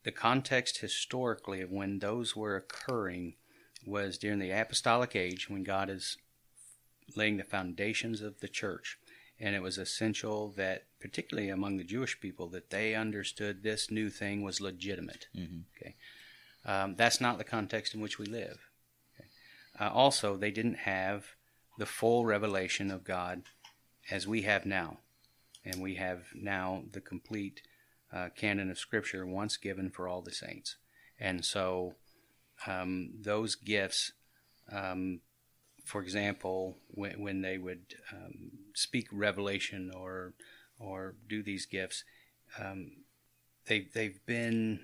the context historically of when those were occurring was during the apostolic age when God is laying the foundations of the church. And it was essential that, particularly among the Jewish people, that they understood this new thing was legitimate. Okay, um, that's not the context in which we live. Uh, also, they didn't have the full revelation of God as we have now, and we have now the complete uh, canon of Scripture once given for all the saints. And so, um, those gifts um, for example, when, when they would um, speak revelation or or do these gifts, um, they they've been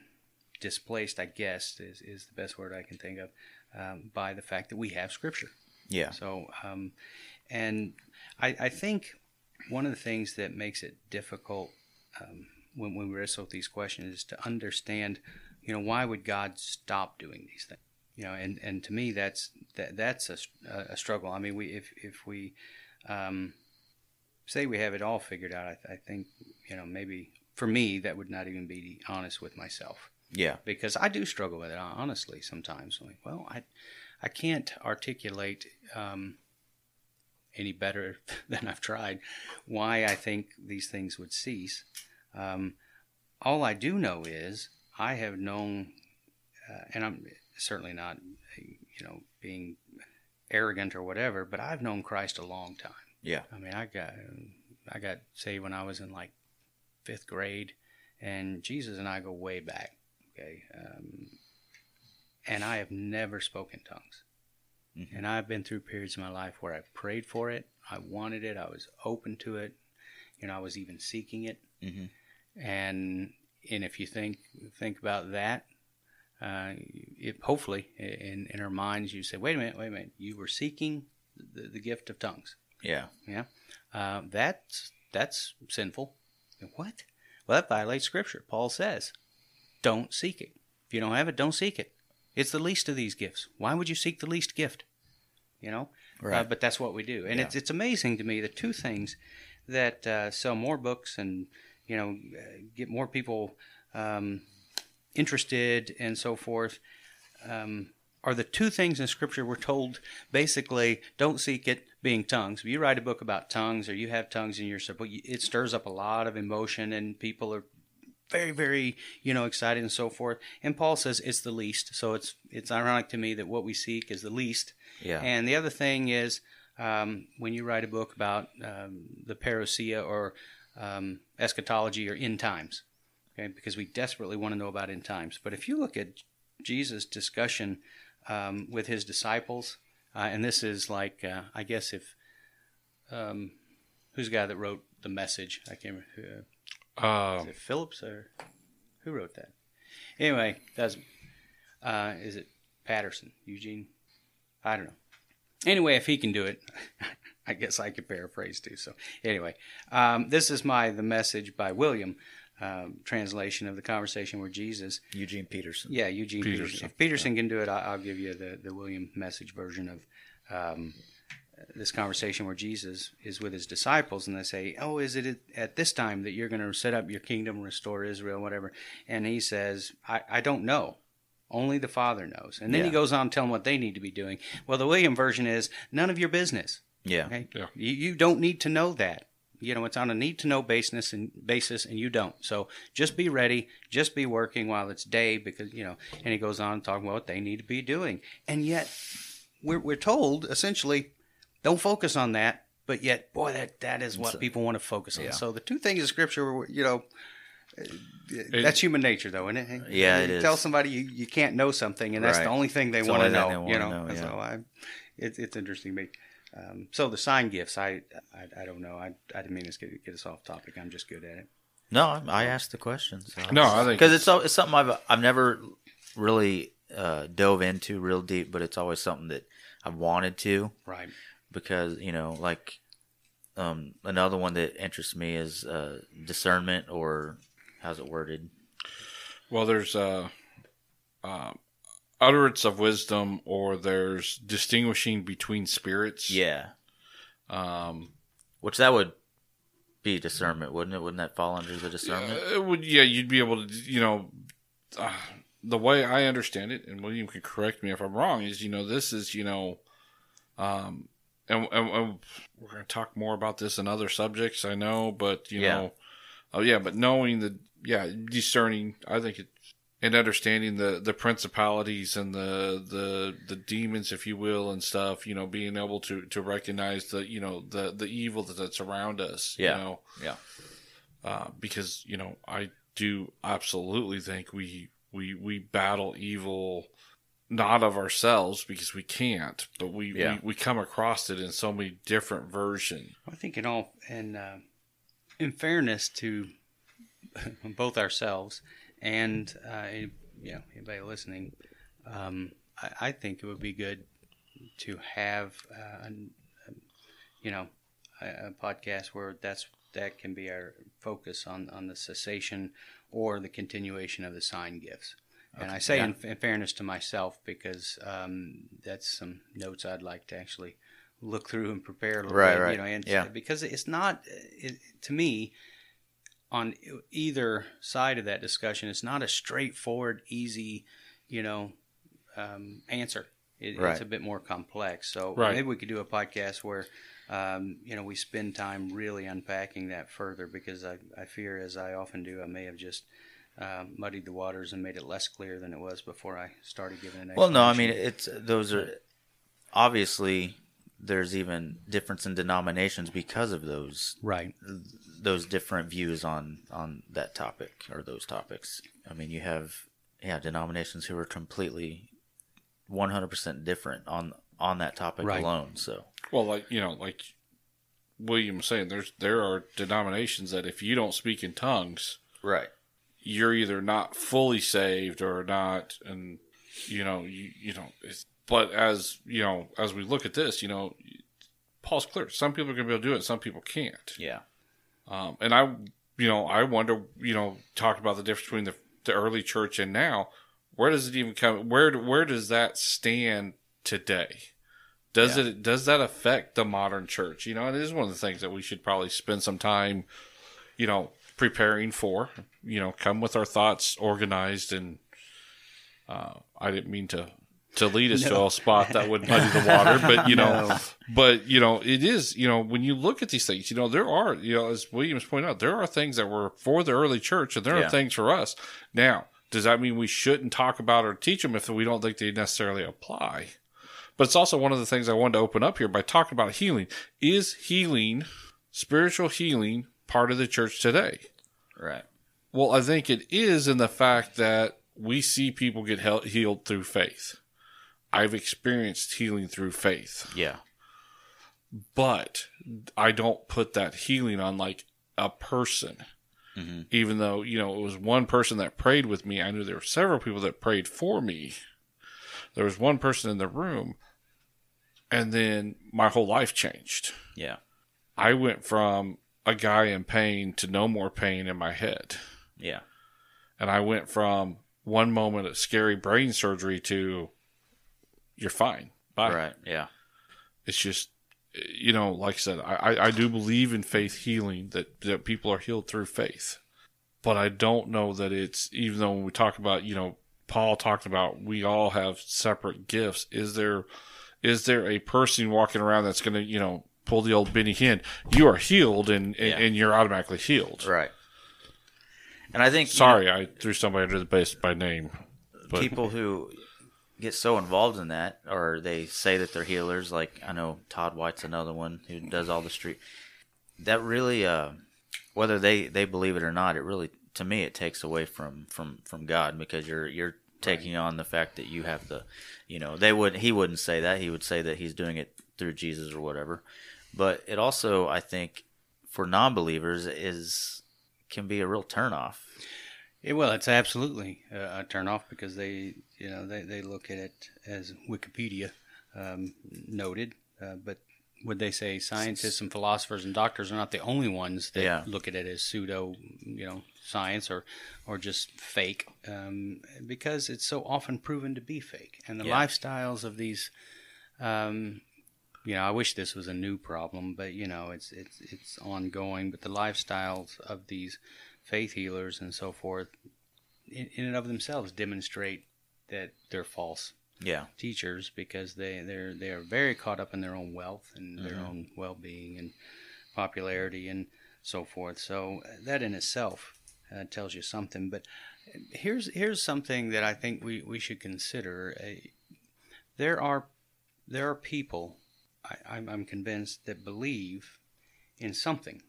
displaced. I guess is is the best word I can think of um, by the fact that we have Scripture. Yeah. So, um, and I, I think one of the things that makes it difficult um, when, when we wrestle with these questions is to understand, you know, why would God stop doing these things? You know, and, and to me, that's that that's a, a struggle. I mean, we if if we um, say we have it all figured out, I, I think you know maybe for me that would not even be honest with myself Yeah. because I do struggle with it honestly sometimes. I'm Like, well, I I can't articulate um, any better *laughs* than I've tried why I think these things would cease. Um, all I do know is I have known, uh, and I'm certainly not, you know, being arrogant or whatever, but I've known Christ a long time. Yeah. I mean, I got I got saved when I was in like fifth grade, and Jesus and I go way back. Okay, um, and I have never spoken tongues. Mhm. And I've been through periods of my life where I prayed for it, I wanted it, I was open to it, you know, I was even seeking it. hmm And and if you think think about that, uh, it, hopefully in in our minds you say, wait a minute, wait a minute, you were seeking the, the gift of tongues. Yeah. Yeah, uh, that's that's sinful. What? Well, that violates Scripture. Paul says, "Don't seek it. If you don't have it, don't seek it. It's the least of these gifts. Why would you seek the least gift? You know." Uh, but that's what we do, and Yeah. it's it's amazing to me the two things that uh, sell more books and you know uh, get more people um, interested and so forth. Um, are the two things in Scripture we're told basically don't seek it, being tongues. If you write a book about tongues or you have tongues in your book, it stirs up a lot of emotion and people are very, very, you know, excited and so forth. And Paul says it's the least. So it's it's ironic to me that what we seek is the least. Yeah. And the other thing is um, when you write a book about um, the parousia or um, eschatology or end times, okay, because we desperately want to know about end times. But if you look at Jesus' discussion um, with his disciples, uh, and this is like, uh, I guess if, um, who's the guy that wrote the message? I can't remember. Uh, Uh, is it Phillips or who wrote that? Anyway, doesn't. Uh, is it Patterson? Eugene? I don't know. Anyway, if he can do it, *laughs* I guess I could paraphrase too. So anyway, um, this is my the message by William. Um, translation of the conversation where Jesus Eugene Peterson. yeah, Eugene Peterson. Peterson. If Peterson can do it, I- I'll give you the, the William message version of um, this conversation where Jesus is with his disciples and they say, Oh, is it at- at this time that you're going to set up your kingdom, restore Israel, whatever? And he says, I, I don't know. Only the Father knows. And then he goes on to tell them what they need to be doing. Well, the William version is none of your business. Yeah. Okay? Yeah. You, you don't need to know that. You know, it's on a need to know basis and basis, and you don't. So just be ready. Just be working while it's day, because you know. And he goes on talking about what they need to be doing, and yet we're we're told essentially, don't focus on that. But yet, boy, that that is what So- people want to focus on. Yeah. So the two things in Scripture, were, you know. uh, That's human nature, though, isn't it? Yeah, you it Tell is. somebody you, you can't know something, and that's Right. the only thing they It's the want to know. they You know, know, yeah. so I, it's it's interesting to me. Um, so the sign gifts, I, I, I don't know. I, I didn't mean to get, get us off topic. I'm just good at it. No, I I asked the question. So. No, I think because it's it's something I've I've never really uh, dove into real deep, but it's always something that I've wanted to Right. Because you know like um, another one that interests me is uh, discernment or how's it worded? Well, there's uh, uh, utterance of wisdom or there's distinguishing between spirits. Yeah. Um, Which that would be discernment, wouldn't it? Wouldn't that fall under the discernment? Uh, it would, yeah, you'd be able to, you know, uh, the way I understand it, and William can correct me if I'm wrong, is, you know, this is, you know, um, and, and, and we're going to talk more about this in other subjects, I know, but, you Yeah. know, oh, yeah, but knowing the, yeah, discerning, I think it, and understanding the, the principalities and the, the, the demons, if you will, and stuff, you know, being able to, to recognize the, you know, the, the evil that's around us, Yeah. you know, Yeah. uh, because you know I do absolutely think we we we battle evil not of ourselves because we can't, but we Yeah. we, we come across it in so many different versions. I think in all in uh, in fairness to *laughs* both ourselves and uh, any- you know anybody listening, um, I, I think it would be good to have uh, an, you know a, a podcast where that's that can be our focus on on the cessation or the continuation of the sign gifts. And I say yeah. in, in fairness to myself because um, that's some notes I'd like to actually look through and prepare a little Right, bit. right. You know, and Yeah. because it's not it, to me on either side of that discussion. It's not a straightforward, easy, you know, um, answer. It, It's a bit more complex. So Right. maybe we could do a podcast where, um, you know, we spend time really unpacking that further because I, I fear, as I often do, I may have just um, muddied the waters and made it less clear than it was before I started giving an Well, no, I mean it's those are obviously there's even difference in denominations because of those right. those different views on on that topic or those topics. I mean, you have yeah denominations who are completely 100% different on on that topic Right. alone. So Well, like you know, like William was saying, there's there are denominations that if you don't speak in tongues, right, you're either not fully saved or not, and you know you you know. It's, but as you know, as we look at this, you know, Paul's clear. Some people are going to be able to do it, some people can't. yeah, Um, and I, you know, I wonder, you know, talk about the difference between the, the early church and now. Where does it even come? Where where does that stand today? Does Yeah. it does that affect the modern church? You know, it is one of the things that we should probably spend some time, you know, preparing for. You know, come with our thoughts organized and. Uh, I didn't mean to to lead us to a spot that would muddy the *laughs* water, but you know, No. but you know it is you know when you look at these things you know there are you know as williams pointed out there are things that were for the early church and there Yeah. are things for us now does that mean we shouldn't talk about or teach them if we don't think they necessarily apply but it's also one of the things i wanted to open up here by talking about healing is healing spiritual healing part of the church today right, well i think it is in the fact that we see people get hel- healed through faith i've experienced healing through faith yeah, but I don't put that healing on like a person. Mhm. Even though, you know, it was one person that prayed with me, I knew there were several people that prayed for me. There was one person in the room, and then my whole life changed. yeah, I went from a guy in pain to no more pain in my head. yeah, And I went from one moment of scary brain surgery to you're fine. Bye. right, yeah, it's just you know like i said I, I- do believe in faith healing that, that people are healed through faith but i don't know that it's even though when we talk about you know paul talked about we all have separate gifts is there is there a person walking around that's going to you know pull the old benny hinn you are healed and and, Yeah. and you're automatically healed right. And I think you know, sorry i threw somebody under the base by name but people who get so involved in that, or they say that they're healers. Like I know Todd White's another one who does all the street. That really, uh, whether they they believe it or not, it really to me it takes away from from from God because you're you're taking on the fact that you have the, you know, they would he wouldn't say that he would say that he's doing it through Jesus or whatever, but it also I think for non-believers is can be a real turnoff. Yeah, well, it's absolutely uh, a turnoff because they, you know, they, they look at it as Wikipedia um, noted, uh, but would they say scientists and philosophers and doctors are not the only ones that Yeah. look at it as pseudo, you know, science or or just fake, um, because it's so often proven to be fake. And the Yeah. lifestyles of these, um, you know, I wish this was a new problem, but you know, it's it's it's ongoing. But the lifestyles of these faith healers and so forth, in, in and of themselves, demonstrate that they're false Yeah. teachers because they they're they are very caught up in their own wealth and their Mhm. own well being and popularity and so forth. So that in itself uh, tells you something. But here's here's something that I think we, we should consider. Uh, there are there are people I, I'm, I'm convinced that believe in something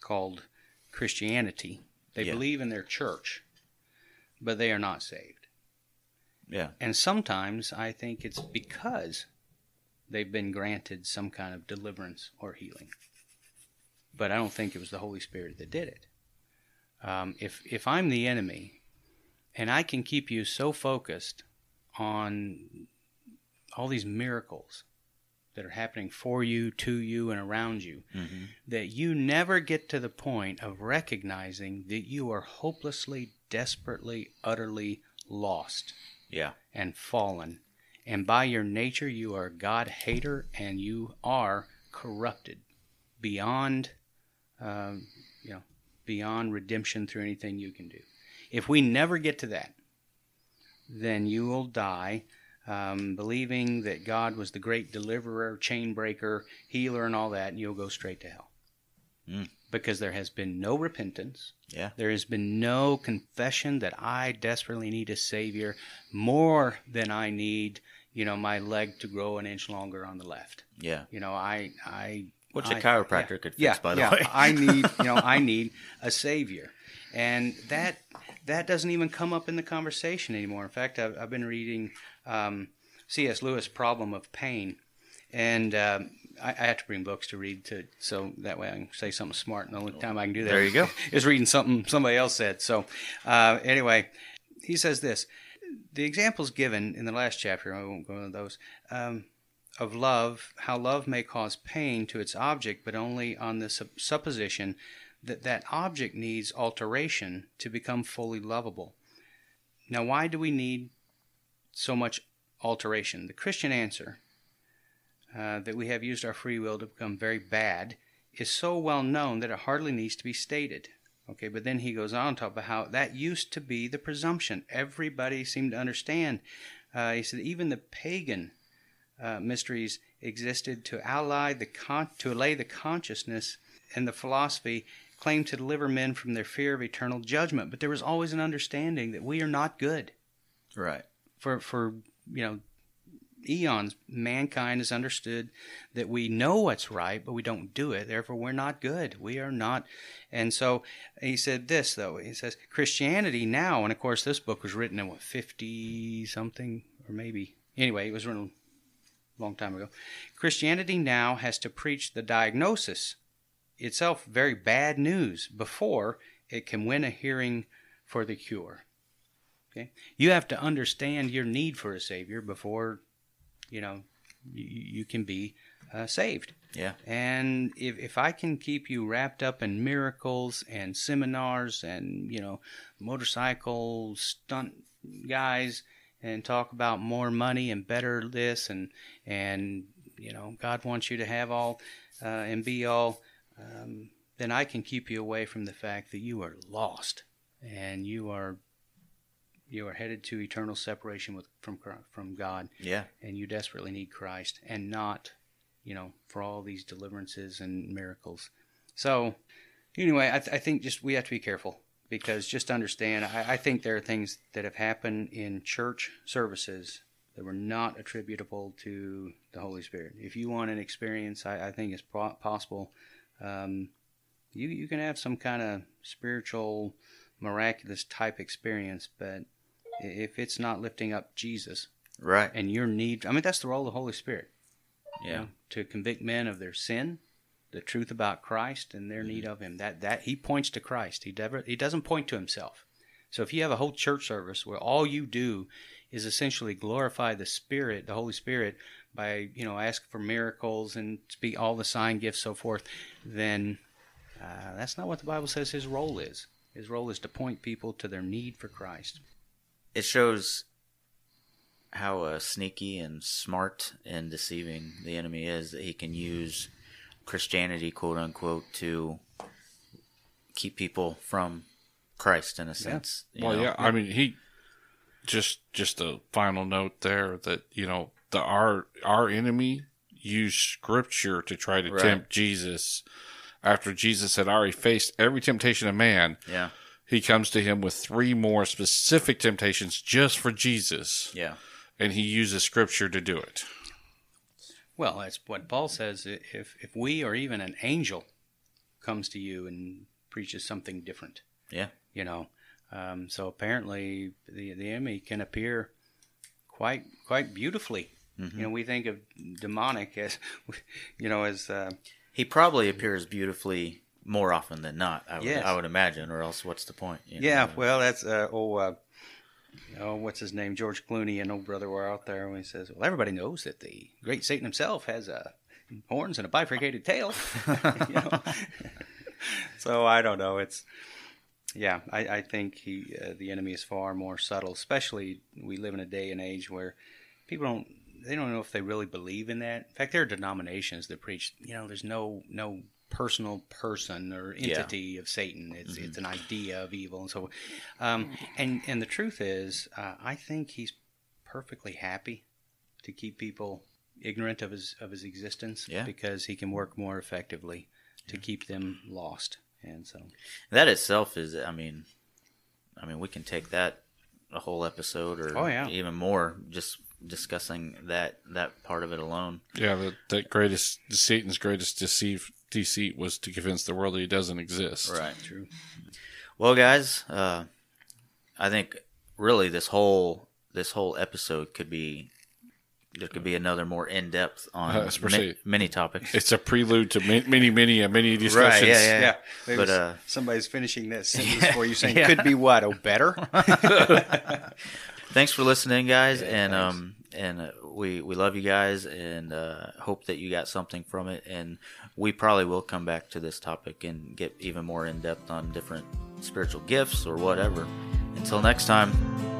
called Christianity. They Yeah. believe in their church, but they are not saved. Yeah. And sometimes I think it's because they've been granted some kind of deliverance or healing. But I don't think it was the Holy Spirit that did it. Um, if if I'm the enemy, and I can keep you so focused on all these miracles that are happening for you, to you, and around you, hmm that you never get to the point of recognizing that you are hopelessly, desperately, utterly lost Yeah. and fallen. And by your nature, you are a God hater and you are corrupted beyond, um, you know, beyond redemption through anything you can do. If we never get to that, then you will die um, believing that God was the great deliverer, chain breaker, healer, and all that, and you'll go straight to hell. Mm. Because there has been no repentance. Yeah. There has been no confession that I desperately need a Savior more than I need, you know, my leg to grow an inch longer on the left. Yeah. You know, I, I, Which I- a chiropractor yeah, could fix, yeah, by the yeah. way. I need, you know, I *laughs* need a savior, and that that doesn't even come up in the conversation anymore. In fact, I've, I've been reading um, C.S. Lewis' Problem of Pain, and um, I, I have to bring books to read to so that way I can say something smart. And the only time I can do that There you go. *laughs* is reading something somebody else said. So uh, anyway, he says this. The examples given in the last chapter, I won't go into those, um, of love, how love may cause pain to its object, but only on the sup- supposition that that object needs alteration to become fully lovable. Now, why do we need so much alteration? The Christian answer uh, that we have used our free will to become very bad is so well known that it hardly needs to be stated. Okay, but then he goes on to talk about how that used to be the presumption. Everybody seemed to understand. Uh, he said even the pagan uh, mysteries existed to ally the con- to allay the consciousness and the philosophy claimed to deliver men from their fear of eternal judgment. But there was always an understanding that we are not good Right. For for you know eons mankind has understood that we know what's right but we don't do it. Therefore we're not good. We are not. And so he said this though. He says christianity now and of course this book was written in what 50 something or maybe. Anyway it was written a long time ago. Christianity now has to preach the diagnosis itself very bad news before it can win a hearing for the cure Okay, you have to understand your need for a savior before, you know, you, you can be uh, saved. Yeah. And if if I can keep you wrapped up in miracles and seminars and you know, motorcycle stunt guys and talk about more money and better this and and you know, God wants you to have all uh, and be all, um, then I can keep you away from the fact that you are lost and you are you are headed to eternal separation with from from God, Yeah. and you desperately need Christ, and not, you know, for all these deliverances and miracles. So, anyway, I, th- I think just we have to be careful because just understand. I, I think there are things that have happened in church services that were not attributable to the Holy Spirit. If you want an experience, I, I think it's po- possible. Um, you you can have some kind of spiritual, miraculous type experience, but if it's not lifting up Jesus Right. and your need, I mean that's the role of the Holy Spirit. you Yeah. know, to convict men of their sin, the truth about Christ, and their need of Him. That that He points to Christ. He never he doesn't point to Himself. So if you have a whole church service where all you do is essentially glorify the Spirit, the Holy Spirit, by you know ask for miracles and speak all the sign gifts, so forth, then uh, that's not what the Bible says his role is. His role is to point people to their need for Christ. It shows how uh, sneaky and smart and deceiving the enemy is that he can use Christianity, quote unquote, to keep people from Christ in a sense. you Well, know? yeah, I mean, he just just a final note there that you know the our our enemy used scripture to try to Right. tempt Jesus. After Jesus had already faced every temptation of man, yeah, he comes to him with three more specific temptations just for Jesus, yeah, and he uses scripture to do it. Well, that's what Paul says. If if we or even an angel comes to you and preaches something different, yeah, you know, um, so apparently the the enemy can appear quite quite beautifully. Mm-hmm. You know, we think of demonic as, *laughs* you know, as uh, He probably appears beautifully more often than not. I would, Yes. I would imagine, or else what's the point? you know? yeah. Well, that's uh, oh. Uh, Oh, what's his name? George Clooney and O Brother were out there when he says, "Well, everybody knows that the great Satan himself has uh, horns and a bifurcated tail." *laughs* You know? *laughs* so I don't know. It's yeah. I, I think he uh, the enemy is far more subtle. Especially we live in a day and age where people don't they don't know if they really believe in that. In fact, there are denominations that preach. You know, there's no no personal person or Yeah. entity of Satan. It's it's an idea of evil, and so um, and and the truth is, uh, I think he's perfectly happy to keep people ignorant of his of his existence Yeah. because he can work more effectively to keep them lost. And so, that itself is. I mean, I mean, we can take that a whole episode or Oh, yeah. even more just discussing that that part of it alone. Yeah, that that greatest Satan's greatest deceive, deceit was to convince the world that he doesn't exist. Right. true. Well, guys, uh, I think really this whole this whole episode could be there could be another more in depth on Uh, ma- many topics. It's a prelude to many, many, many, uh, many Right, discussions. yeah, yeah. Yeah, But, uh, somebody's finishing this *laughs* sentence for you, saying Yeah. could be what? Oh, better. *laughs* Thanks for listening, guys, and thanks. um and uh, we we love you guys and uh, hope that you got something from it. And we probably will come back to this topic and get even more in depth on different spiritual gifts or whatever. Until next time.